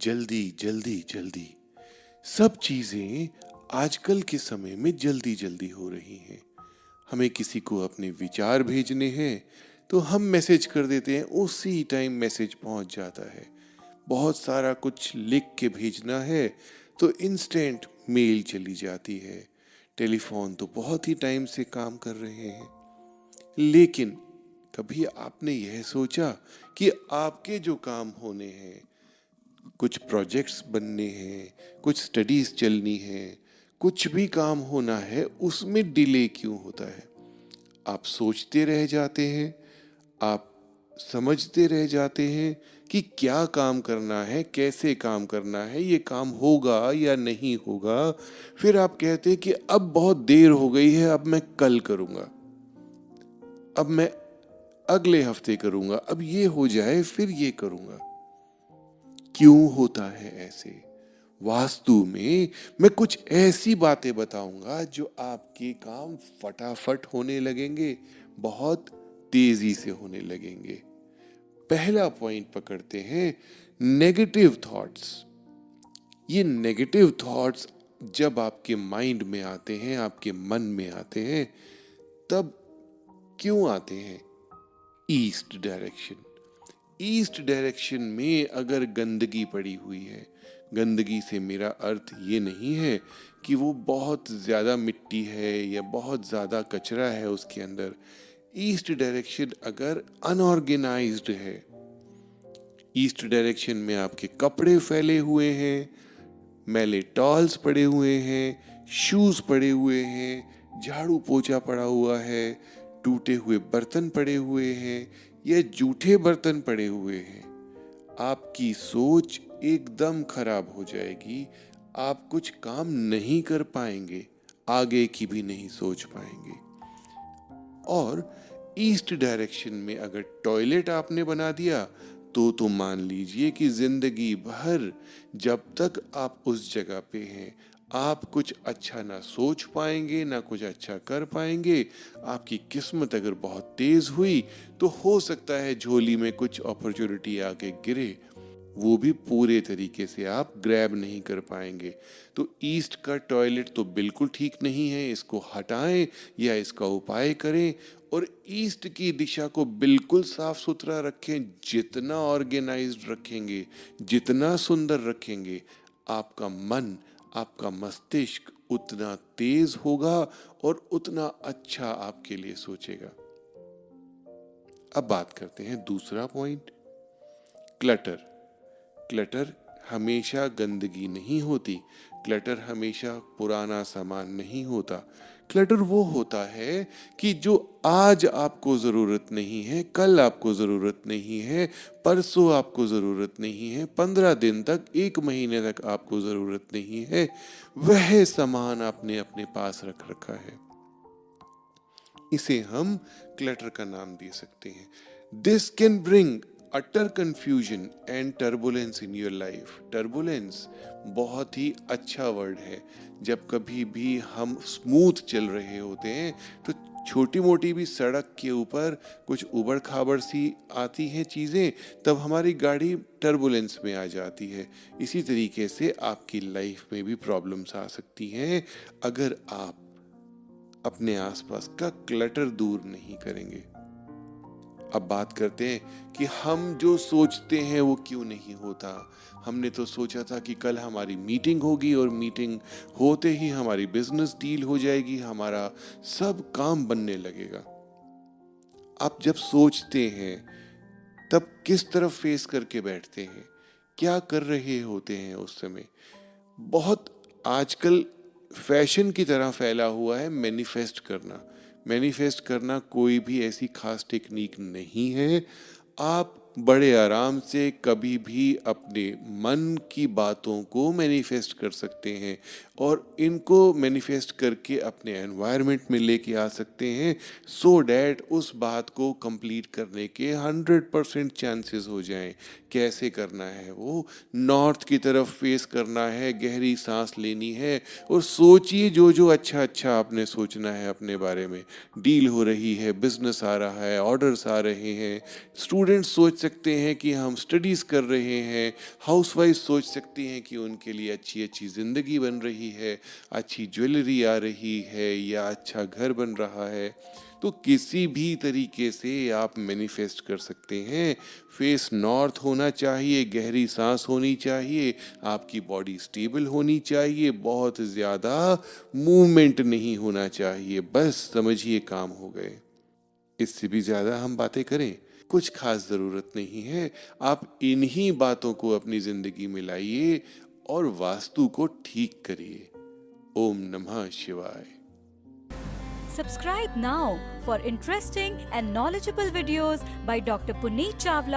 जल्दी जल्दी जल्दी। सब चीज़ें आजकल के समय में जल्दी जल्दी हो रही हैं। हमें किसी को अपने विचार भेजने हैं तो हम मैसेज कर देते हैं, उसी टाइम मैसेज पहुँच जाता है। बहुत सारा कुछ लिख के भेजना है तो इंस्टेंट मेल चली जाती है। टेलीफोन तो बहुत ही टाइम से काम कर रहे हैं। लेकिन कभी आपने यह सोचा कि आपके जो काम होने हैं कुछ प्रोजेक्ट्स बनने हैं, कुछ स्टडीज़ चलनी है, कुछ भी काम होना है, उसमें डिले क्यों होता है? आप सोचते रह जाते हैं, आप समझते रह जाते हैं कि क्या काम करना है, कैसे काम करना है, ये काम होगा या नहीं होगा। फिर आप कहते हैं कि अब बहुत देर हो गई है, अब मैं कल करूँगा। अब मैं अगले हफ़्ते करूँगा, अब ये हो जाए, फिर ये करूँगा। क्यों होता है ऐसे? वास्तु में मैं कुछ ऐसी बातें बताऊँगा जो आपके काम फटाफट होने लगेंगे, बहुत तेज़ी से होने लगेंगे। पहला पॉइंट पकड़ते हैं नेगेटिव थॉट्स ये नेगेटिव थॉट्स जब आपके माइंड में आते हैं, आपके मन में आते हैं, तब क्यों आते हैं? ईस्ट डायरेक्शन ईस्ट डायरेक्शन में अगर गंदगी पड़ी हुई है, गंदगी से मेरा अर्थ ये नहीं है कि वो बहुत ज़्यादा मिट्टी है या बहुत ज़्यादा कचरा है उसके अंदर। ईस्ट डायरेक्शन अगर अनऑर्गेनाइज्ड है, ईस्ट डायरेक्शन में आपके कपड़े फैले हुए हैं, मैले टॉल्स पड़े हुए हैं, शूज़ पड़े हुए हैं, झाड़ू पोछा पड़ा हुआ है, टूटे हुए बर्तन पड़े हुए हैं या जूठे बर्तन पड़े हुए हैं। आपकी सोच एकदम खराब हो जाएगी। आप कुछ काम नहीं कर पाएँगे, आगे की भी नहीं सोच पाएँगे। और ईस्ट डायरेक्शन में अगर टॉयलेट आपने बना दिया तो तो मान लीजिए कि ज़िंदगी भर जब तक आप उस जगह पे हैं आप कुछ अच्छा ना सोच पाएँगे, ना कुछ अच्छा कर पाएँगे। आपकी किस्मत अगर बहुत तेज हुई तो हो सकता है झोली में कुछ अपॉर्चुनिटी आके गिरे। वो भी पूरे तरीके से आप ग्रैब नहीं कर पाएँगे। तो ईस्ट का टॉयलेट तो बिल्कुल ठीक नहीं है, इसको हटाएँ या इसका उपाय करें और ईस्ट की दिशा को बिल्कुल साफ़ सुथरा रखें, जितना ऑर्गेनाइज्ड रखेंगे, जितना सुंदर रखेंगे, आपका मन आपका मस्तिष्क उतना तेज होगा और उतना अच्छा आपके लिए सोचेगा। अब बात करते हैं दूसरा पॉइंट क्लटर क्लटर हमेशा गंदगी नहीं होती। क्लटर हमेशा पुराना सामान नहीं होता। क्लटर वो होता है कि जो आज आपको ज़रूरत नहीं है, कल आपको ज़रूरत नहीं है, परसों आपको ज़रूरत नहीं है, पंद्रह दिन तक, एक महीने तक आपको ज़रूरत नहीं है, वह सामान आपने अपने पास रख रखा है। इसे हम क्लटर का नाम दे सकते हैं। This can bring utter confusion and turbulence in your life turbulence बहुत ही अच्छा वर्ड है। जब कभी भी हम स्मूथ चल रहे होते हैं तो छोटी मोटी भी सड़क के ऊपर कुछ उबड़ खाबड़ सी आती हैं चीज़ें, तब हमारी गाड़ी टर्बुलेंस में आ जाती है। इसी तरीके से आपकी लाइफ में भी प्रॉब्लम्स आ सकती हैं। अगर आप अपने आसपास का क्लटर दूर नहीं करेंगे। अब बात करते हैं कि हम जो सोचते हैं वो क्यों नहीं होता। हमने तो सोचा था कि कल हमारी मीटिंग होगी और मीटिंग होते ही हमारी बिज़नेस डील हो जाएगी, हमारा सब काम बनने लगेगा। आप जब सोचते हैं, तब किस तरफ़ फेस करके बैठते हैं? क्या कर रहे होते हैं उस समय? बहुत आजकल फ़ैशन की तरह फैला हुआ है, मैनिफेस्ट करना। मैनिफेस्ट करना कोई भी ऐसी खास टेक्निक नहीं है। आप बड़े आराम से कभी भी अपने मन की बातों को मैनिफेस्ट कर सकते हैं और इनको मैनिफेस्ट करके अपने एनवायरनमेंट में लेके आ सकते हैं सो so डैट उस बात को कंप्लीट करने के हंड्रेड परसेंट चांसेस हो जाएँ। कैसे करना है वो? नॉर्थ की तरफ़ फेस करना है, गहरी सांस लेनी है और सोचिए जो जो अच्छा अच्छा आपने सोचना है अपने बारे में। डील हो रही है बिज़नेस आ रहा है ऑर्डर्स आ रहे हैं। स्टूडेंट्स सोच सकते हैं कि हम स्टडीज़ कर रहे हैं हाउसवाइफ सोच सकती हैं कि उनके लिए अच्छी अच्छी ज़िंदगी बन रही है, अच्छी ज्वेलरी आ रही है या अच्छा घर बन रहा है। तो किसी भी तरीके से आप मैनिफेस्ट कर सकते हैं। फेस नॉर्थ होना चाहिए, गहरी सांस होनी चाहिए, आपकी बॉडी स्टेबल होनी चाहिए, बहुत ज़्यादा मूवमेंट नहीं होना चाहिए। बस समझिए काम हो गए। इससे भी ज़्यादा हम बातें करें। कुछ खास ज़रूरत नहीं है। आप इन्हीं बातों को अपनी ज़िंदगी में लाइए और वास्तु को ठीक करिए। ओम नमः शिवाय। Subscribe now for interesting and knowledgeable videos by doctor Puneet Chawla